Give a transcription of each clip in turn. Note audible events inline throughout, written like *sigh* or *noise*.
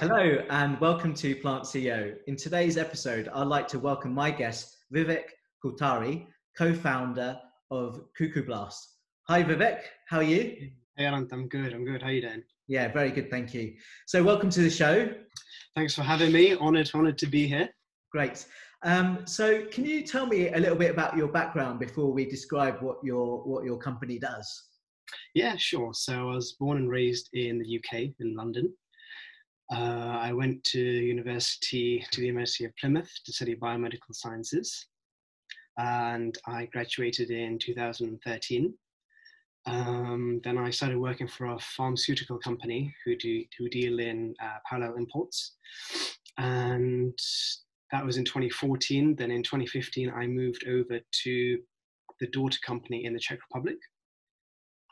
Hello and welcome to Plant CEO. In today's episode, I'd like to welcome my guest, Vivek Kothari, co-founder of Cuckoo Blast. Hi Vivek, how are you? Hey Anant, I'm good. I'm good. How are you doing? Yeah, very good, thank you. So welcome to the show. Thanks for having me. Honored, honored to be here. Great. Um, so can you tell me a little bit about your background before we describe what your what your company does? Yeah, sure. So I was born and raised in the UK, in London. Uh, I went to university, to the University of Plymouth to study biomedical sciences. And I graduated in 2013. Um, then I started working for a pharmaceutical company who do who deal in uh, parallel imports, and that was in 2014. Then in 2015, I moved over to the daughter company in the Czech Republic,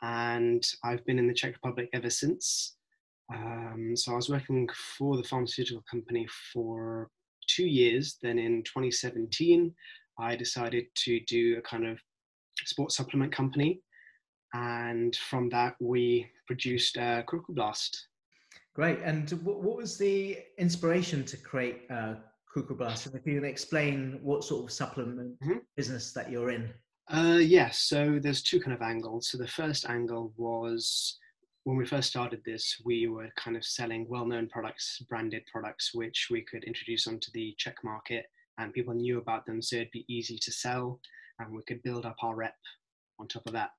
and I've been in the Czech Republic ever since. Um, so I was working for the pharmaceutical company for two years. Then in 2017, I decided to do a kind of sports supplement company. And from that, we produced uh, Cuckoo Blast. Great. And what, what was the inspiration to create uh, Cuckoo Blast? And if you can explain what sort of supplement mm-hmm. business that you're in. Uh, yes. Yeah, so there's two kind of angles. So the first angle was when we first started this, we were kind of selling well-known products, branded products, which we could introduce onto the Czech market, and people knew about them, so it'd be easy to sell, and we could build up our rep on top of that.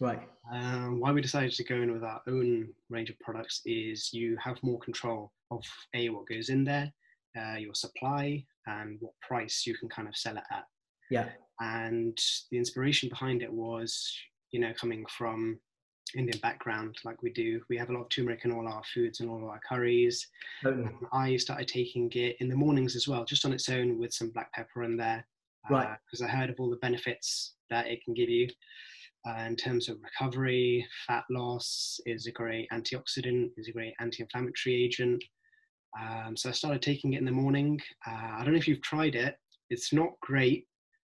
Right. Um, why we decided to go in with our own range of products is you have more control of a what goes in there, uh, your supply, and what price you can kind of sell it at. Yeah. And the inspiration behind it was, you know, coming from Indian background like we do. We have a lot of turmeric in all our foods and all our curries. Totally. Um, I started taking it in the mornings as well, just on its own with some black pepper in there. Right. Because uh, I heard of all the benefits that it can give you uh, in terms of recovery, fat loss, is a great antioxidant, is a great anti-inflammatory agent. Um, so I started taking it in the morning. Uh, I don't know if you've tried it. It's not great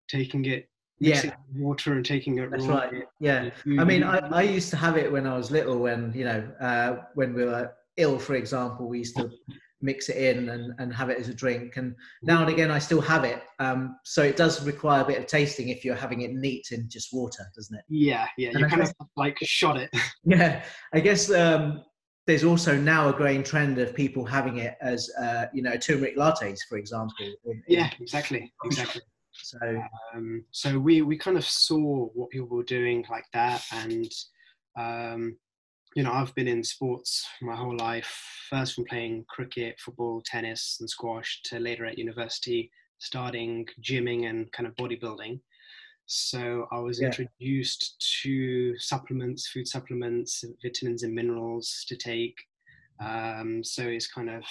taking it yeah. water and taking it that's raw. right. Yeah. I mean I, I used to have it when i was little when you know uh, when we were ill for example we used to mix it in and, and have it as a drink. And now and again i still have it. Um, so it does require a bit of tasting if you're having it neat in just water doesn't it? Yeah. Yeah. You kind guess, of like shot it. *laughs* Yeah. I guess um, there's also now a growing trend of people having it as uh, you know turmeric lattes for example in, yeah. Exactly. Exactly so, um, so we we kind of saw what people were doing like that, and um, you know, I've been in sports my whole life. First from playing cricket, football, tennis, and squash, to later at university starting gymming and kind of bodybuilding. So I was yeah. introduced to supplements, food supplements, vitamins and minerals to take. Um, so it's kind of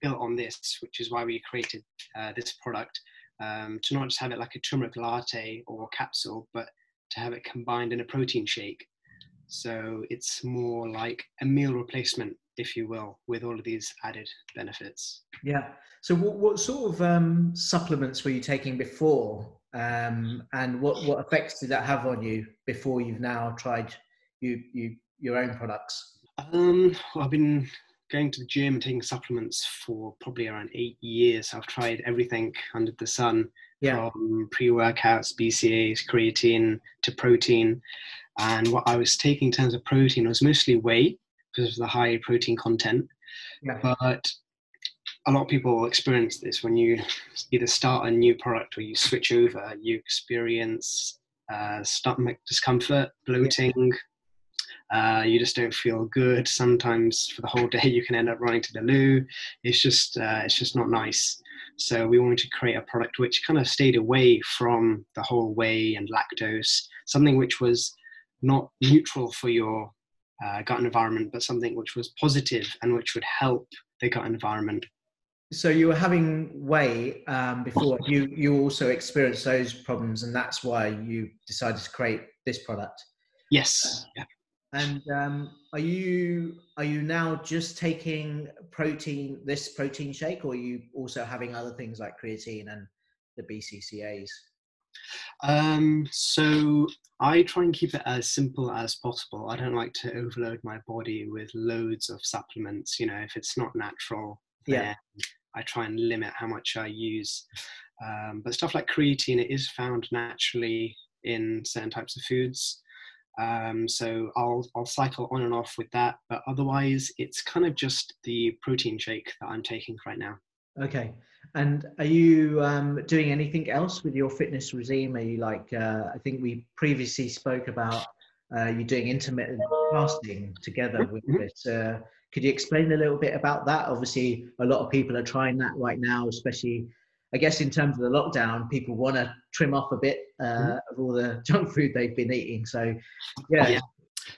built on this, which is why we created uh, this product um, to not just have it like a turmeric latte or capsule, but to have it combined in a protein shake. So it's more like a meal replacement, if you will, with all of these added benefits. Yeah. So what, what sort of um, supplements were you taking before? Um, and what, what effects did that have on you before you've now tried you, you, your own products? Um, well, I've been going to the gym and taking supplements for probably around eight years. I've tried everything under the sun, yeah. from pre-workouts, BCAAs, creatine to protein. And what I was taking in terms of protein was mostly whey because of the high protein content. Yeah. But a lot of people experience this when you *laughs* either start a new product or you switch over. You experience uh, stomach discomfort, bloating, yeah. Uh, you just don't feel good. Sometimes for the whole day, *laughs* you can end up running to the loo. It's just uh, it's just not nice. So we wanted to create a product which kind of stayed away from the whole whey and lactose, something which was not neutral for your uh, gut environment, but something which was positive and which would help the gut environment. So you were having whey um, before. You you also experienced those problems, and that's why you decided to create this product. Yes. Yeah. And um, are you are you now just taking protein this protein shake, or are you also having other things like creatine and the BCCAs? Um, so I try and keep it as simple as possible. I don't like to overload my body with loads of supplements. You know, if it's not natural, Yeah. I try and limit how much I use. Um, but stuff like creatine, it is found naturally in certain types of foods. Um, so I'll I'll cycle on and off with that. But otherwise, it's kind of just the protein shake that I'm taking right now. Okay. And are you um, doing anything else with your fitness regime? Are you like, uh, I think we previously spoke about uh, you doing intermittent fasting together with Mhm. this. Uh, could you explain a little bit about that? Obviously, a lot of people are trying that right now, especially, I guess, in terms of the lockdown, people want to trim off a bit uh, Mhm. of all the *laughs* junk food they've been eating. So, yeah. Yeah.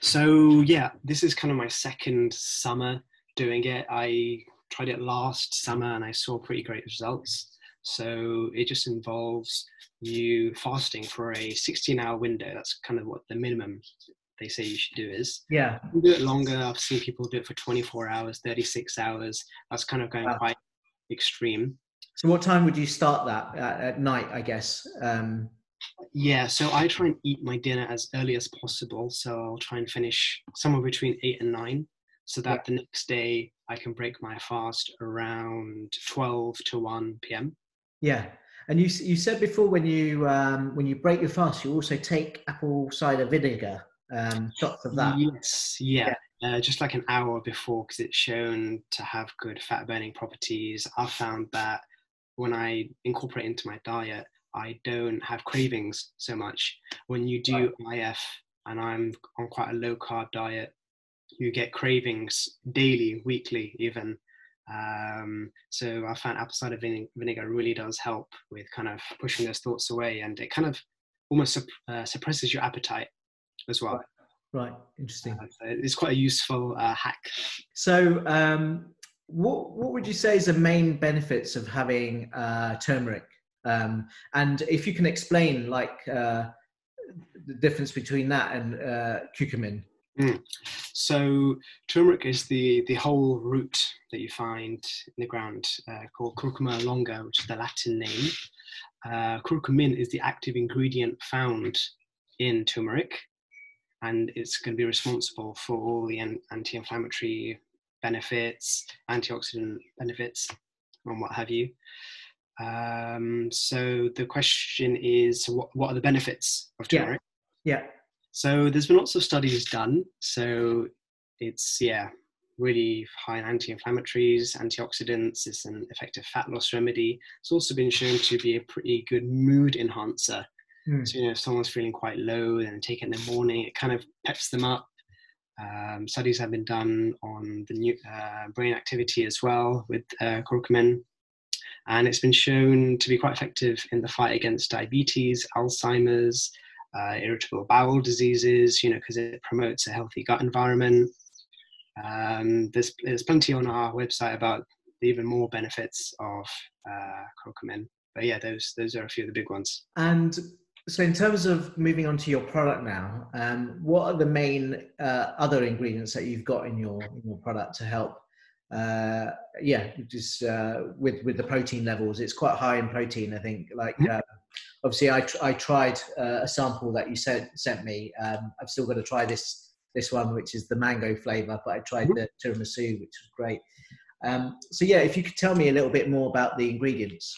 So yeah, this is kind of my second summer doing it. I tried it last summer and I saw pretty great results. So it just involves you fasting for a 16 hour window. That's kind of what the minimum they say you should do is. Yeah. You can do it longer. I've seen people do it for 24 hours, 36 hours. That's kind of going Wow. quite extreme. So, what time would you start that at, at night? I guess. Um, Yeah, so I try and eat my dinner as early as possible. So I'll try and finish somewhere between eight and nine, so that the next day I can break my fast around 12 to 1 p.m. Yeah, and you you said before when you um, when you break your fast, you also take apple cider vinegar um, shots of that. Yes, yeah. Uh, just like an hour before, because it's shown to have good fat burning properties. I found that when I incorporate into my diet, I don't have cravings so much. When you do IF, and I'm on quite a low carb diet, you get cravings daily, weekly, even. Um, so I found apple cider vine- vinegar really does help with kind of pushing those thoughts away, and it kind of almost sup- uh, suppresses your appetite as well. Right, interesting. Uh, so it's quite a useful uh, hack. So, um, what what would you say is the main benefits of having uh, turmeric? Um, and if you can explain, like uh, the difference between that and uh, curcumin. So turmeric is the the whole root that you find in the ground uh, called curcuma longa, which is the Latin name. Uh, curcumin is the active ingredient found in turmeric, and it's going to be responsible for all the an- anti-inflammatory benefits, antioxidant benefits, and what have you. Um, so the question is, what, what are the benefits of Yeah. turmeric? Yeah, So there's been lots of studies done. So it's yeah, really high in anti-inflammatories, antioxidants. It's an effective fat loss remedy. It's also been shown to be a pretty good mood enhancer. Hmm. So you know, if someone's feeling quite low, then take it in the morning. It kind of peps them up. Um, studies have been done on the new, uh, brain activity as well with uh, curcumin, and it's been shown to be quite effective in the fight against diabetes, Alzheimer's, uh, irritable bowel diseases, you know, because it promotes a healthy gut environment. Um, there's, there's plenty on our website about even more benefits of uh, curcumin. But yeah, those those are a few of the big ones. And so, in terms of moving on to your product now, um, what are the main uh, other ingredients that you've got in your in your product to help? Uh, yeah, just uh, with with the protein levels, it's quite high in protein. I think. Like, Mhm. uh, obviously, I tr- I tried uh, a sample that you sent sent me. Um, I've still got to try this this one, which is the mango flavor, but I tried Mhm. the tiramisu, which was great. Um, so yeah, if you could tell me a little bit more about the ingredients.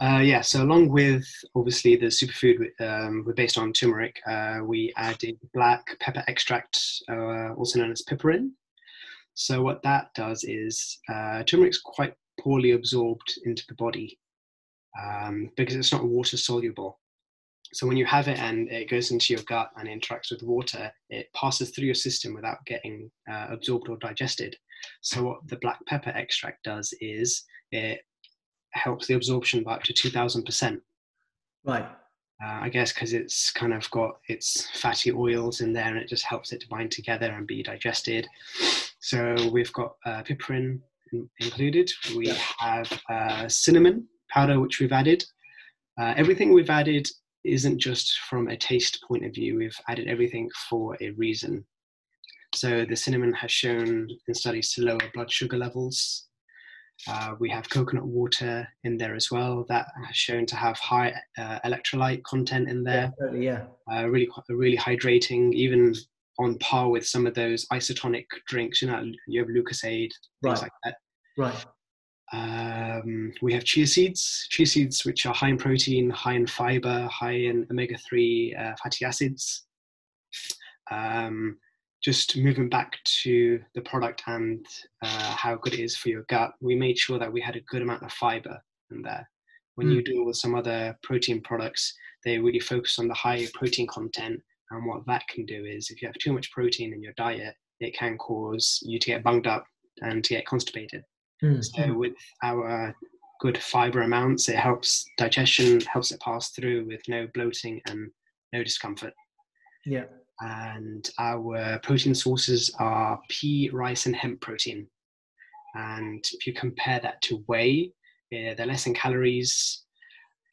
Uh, yeah, so along with obviously the superfood um, we're based on turmeric, uh, we added black pepper extract, uh, also known as piperine. So what that does is uh, turmeric's quite poorly absorbed into the body um, because it's not water soluble. So when you have it and it goes into your gut and interacts with water, it passes through your system without getting uh, absorbed or digested. So what the black pepper extract does is it helps the absorption by up to 2000%. Right. Uh, I guess because it's kind of got its fatty oils in there and it just helps it to bind together and be digested. So we've got uh, piperine in- included. We Yeah. have uh, cinnamon powder, which we've added. Uh, everything we've added isn't just from a taste point of view, we've added everything for a reason. So the cinnamon has shown in studies to lower blood sugar levels. Uh, we have coconut water in there as well that has shown to have high uh, electrolyte content in there. Yeah, totally, yeah. Uh, really, really hydrating, even on par with some of those isotonic drinks. You know, you have things Right. like that. Right. Um, we have chia seeds, chia seeds which are high in protein, high in fiber, high in omega 3 uh, fatty acids. Um, just moving back to the product and uh, how good it is for your gut, we made sure that we had a good amount of fiber in there. When you deal with some other protein products, they really focus on the high protein content. And what that can do is, if you have too much protein in your diet, it can cause you to get bunged up and to get constipated. Mm, So with our good fiber amounts, it helps digestion, helps it pass through with no bloating and no discomfort. Yeah. And our protein sources are pea, rice, and hemp protein. And if you compare that to whey, eh, they're less in calories.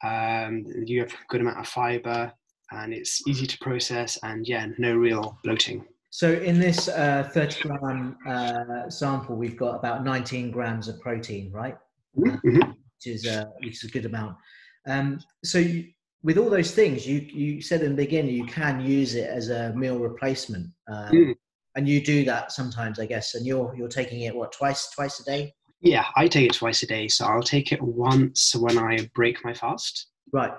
Um, you have a good amount of fiber, and it's easy to process. And yeah, no real bloating. So in this uh, 30 gram uh, sample, we've got about 19 grams of protein, right? Mhm. Which is, uh, which is a good amount. Um, so you, with all those things, you, you said in the beginning, you can use it as a meal replacement. Um, Mm. And you do that sometimes, I guess. And you're, you're taking it, what, twice, twice a day? Yeah, I take it twice a day. So I'll take it once when I break my fast. Right.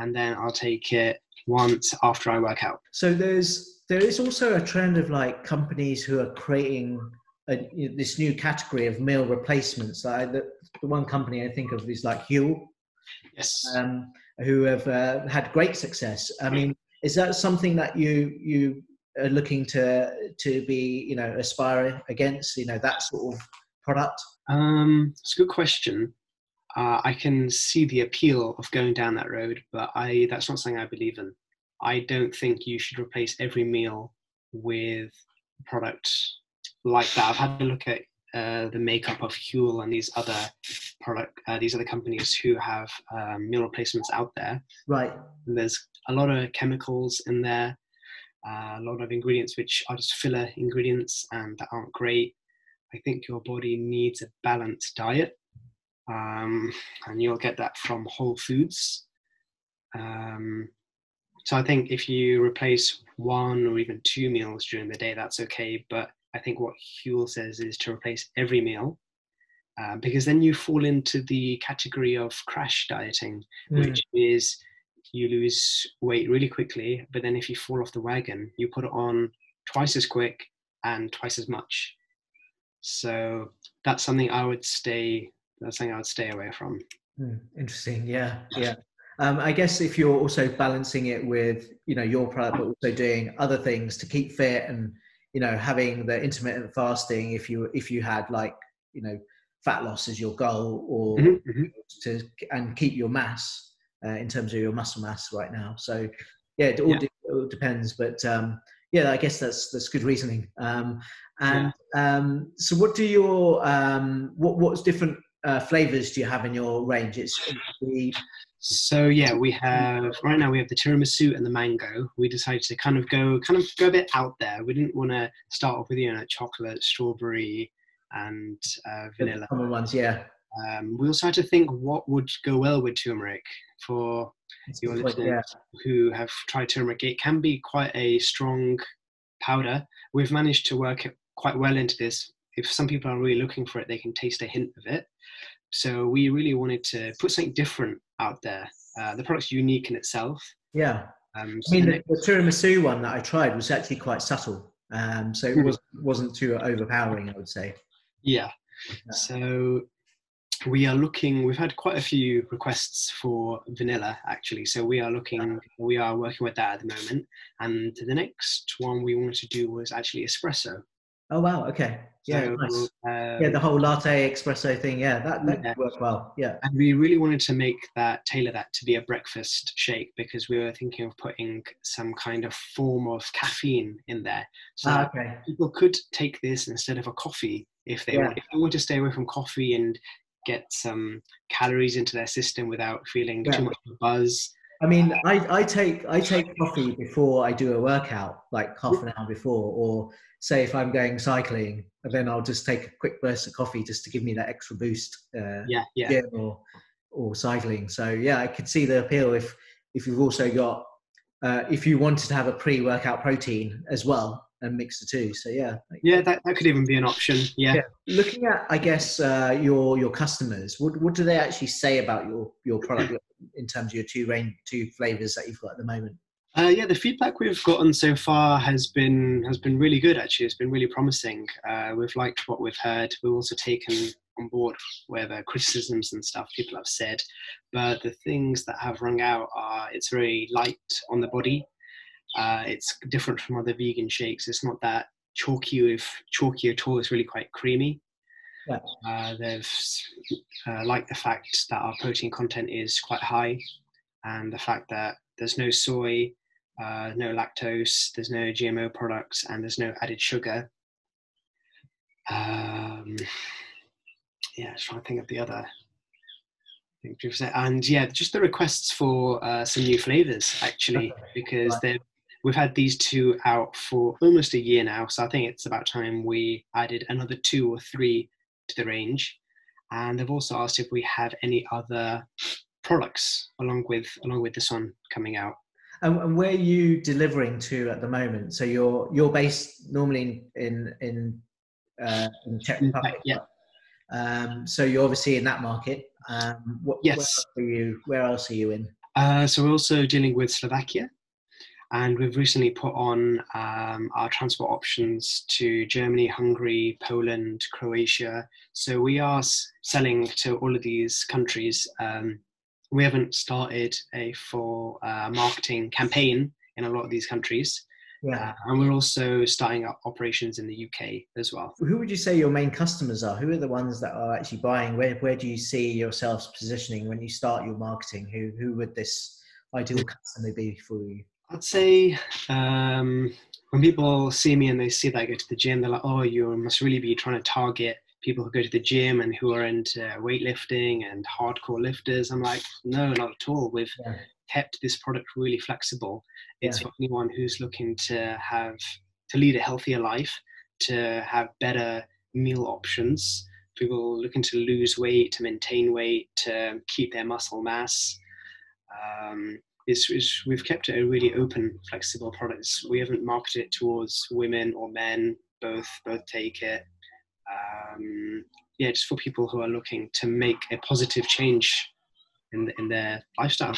and then I'll take it once after I work out. So there's there is also a trend of like companies who are creating a, this new category of meal replacements. Like the, the one company I think of is like Huel, Yes. um, who have uh, had great success. I mean, is that something that you you are looking to to be you know aspire against? You know that sort of product. Um, it's a good question. Uh, I can see the appeal of going down that road, but I that's not something I believe in. I don't think you should replace every meal with product like that. I've had a look at uh, the makeup of Huel and these other product, uh, these other companies who have um, meal replacements out there. Right. And there's a lot of chemicals in there, uh, a lot of ingredients which are just filler ingredients and that aren't great. I think your body needs a balanced diet, um, and you'll get that from whole foods. Um, so I think if you replace one or even two meals during the day, that's okay. But I think what Huel says is to replace every meal. Uh, because then you fall into the category of crash dieting, Mm. which is you lose weight really quickly, but then if you fall off the wagon, you put it on twice as quick and twice as much. So that's something I would stay. That's something I would stay away from. Hmm, interesting. Yeah, yeah. Um, I guess if you're also balancing it with you know your product, but also doing other things to keep fit and you know having the intermittent fasting, if you if you had like you know fat loss as your goal, or Mhm, mhm. to and keep your mass uh, in terms of your muscle mass right now. So yeah, it all, Yeah. de- all depends, but um, yeah, I guess that's that's good reasoning. Um, and um, so, what do your um, what what's different uh, flavors do you have in your range? It's the So yeah, we have right now we have the tiramisu and the mango. We decided to kind of go kind of go a bit out there. We didn't want to start off with you know chocolate, strawberry, and uh, vanilla. common ones, yeah. Um, we also had to think what would go well with turmeric for your Like, listeners yeah. who have tried turmeric. It can be quite a strong powder. We've managed to work it quite well into this. If some people are really looking for it, they can taste a hint of it. So we really wanted to put something different out there. Uh, the product's unique in itself. Yeah. Um, I mean, the the, tiramisu one that I tried was actually quite subtle, um, so it Mhm. was wasn't too overpowering. I would say. Yeah. Yeah. So we are looking, we've had quite a few requests for vanilla actually. So we are looking, we are working with that at the moment. And the next one we wanted to do was actually espresso. Oh wow. Okay. Yeah. So, nice. um, Yeah, the whole latte espresso thing. Yeah, that that Yeah. could work well. Yeah. and we really wanted to make that, tailor that to be a breakfast shake because we were thinking of putting some kind of form of caffeine in there. So Ah, okay. people could take this instead of a coffee if they Yeah. want. If they want to stay away from coffee and get some calories into their system without feeling Yeah. too much of a buzz, I mean, I, I take I take coffee before I do a workout, like half an hour before, or say if I'm going cycling, then I'll just take a quick burst of coffee just to give me that extra boost. Uh, yeah, yeah. Or or cycling. So yeah, I could see the appeal if if you've also got uh, if you wanted to have a pre-workout protein as well and mix the two. So yeah, yeah, that, that could even be an option. Yeah. yeah. Looking at, I guess, uh, your your customers, what what do they actually say about your your product in terms of your two range, two flavors that you've got at the moment? Uh, yeah, the feedback we've gotten so far has been has been really good. Actually, it's been really promising. Uh, we've liked what we've heard. We've also taken on board whatever criticisms and stuff people have said, but the things that have rung out are it's very light on the body. Uh, it's different from other vegan shakes. It's not that chalky if chalky at all. It's really quite creamy. Yeah. Uh, they've uh, liked the fact that our protein content is quite high, and the fact that there's no soy, uh, no lactose, there's no GMO products, and there's no added sugar. Um, yeah, I'm trying to think of the other And yeah, just the requests for uh, some new flavors actually, *laughs* because they've we've had these two out for almost a year now. So I think it's about time we added another two or three to the range. And they've also asked if we have any other products along with along with this one coming out. And, and where are you delivering to at the moment? So you're you're based normally in in in, uh, in Czech Republic. Yeah. Um, so you're obviously in that market. Um, what, yes. Where, are you, where else are you in? Uh, so we're also dealing with Slovakia, and we've recently put on um, our transport options to Germany, Hungary, Poland, Croatia. So we are selling to all of these countries. Um, we haven't started a full uh, marketing campaign in a lot of these countries. Yeah. Uh, and we're also starting up operations in the UK as well. Who would you say your main customers are? Who are the ones that are actually buying? Where, where do you see yourselves positioning when you start your marketing? Who, who would this ideal customer be for you? I'd say um, when people see me and they see that I go to the gym, they're like, oh, you must really be trying to target people who go to the gym and who are into weightlifting and hardcore lifters. I'm like, no, not at all. We've yeah. kept this product really flexible. It's yeah. for anyone who's looking to have to lead a healthier life, to have better meal options. People looking to lose weight, to maintain weight, to keep their muscle mass. Um, is, is we've kept it a really open, flexible product. We haven't marketed it towards women or men. Both both take it. Um, yeah, just for people who are looking to make a positive change in in their lifestyle.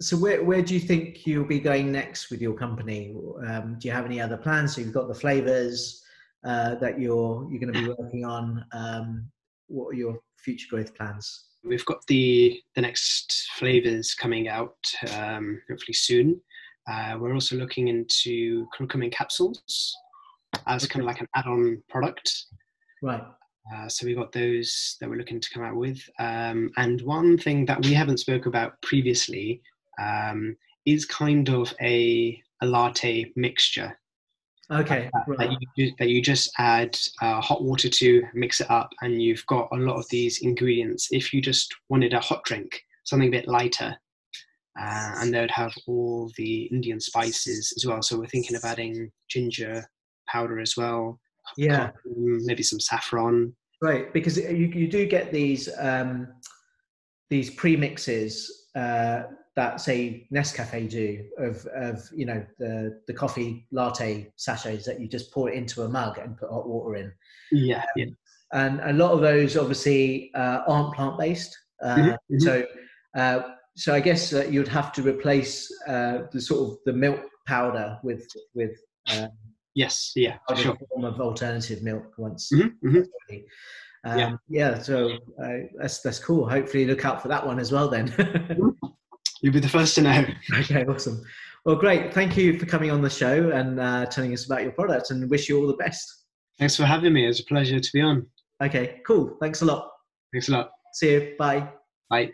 So where where do you think you'll be going next with your company? Um, do you have any other plans? So you've got the flavors uh, that you're you're going to be working on. Um, what are your future growth plans? We've got the the next flavors coming out um, hopefully soon. Uh, we're also looking into curcumin capsules as kind of like an add-on product. Right. Uh, so we've got those that we're looking to come out with. Um, and one thing that we haven't spoke about previously um, is kind of a, a latte mixture. Okay. Right. that, you, that you just add uh, hot water to, mix it up, and you've got a lot of these ingredients. If you just wanted a hot drink, something a bit lighter, uh, and they would have all the Indian spices as well. So we're thinking of adding ginger powder as well. Yeah. maybe some saffron. Right, because you, you do get these um, these premixes uh, that say Nescafe do of of you know the the coffee latte sachets that you just pour it into a mug and put hot water in. Yeah, um, yeah. And a lot of those obviously uh, aren't plant based. Uh, mm-hmm, mm-hmm. So uh, so I guess uh, you'd have to replace uh, the sort of the milk powder with with um, yes, yeah, sure. form of alternative milk once. Mm-hmm, mm-hmm. Um, yeah. yeah, so uh, that's that's cool. Hopefully, look out for that one as well. Then *laughs* mm-hmm. You'll be the first to know. *laughs* Okay, awesome. Well, great. Thank you for coming on the show and uh, telling us about your product, and wish you all the best. Thanks for having me. It's a pleasure to be on. Okay, cool. Thanks a lot. Thanks a lot. See you. Bye. Bye.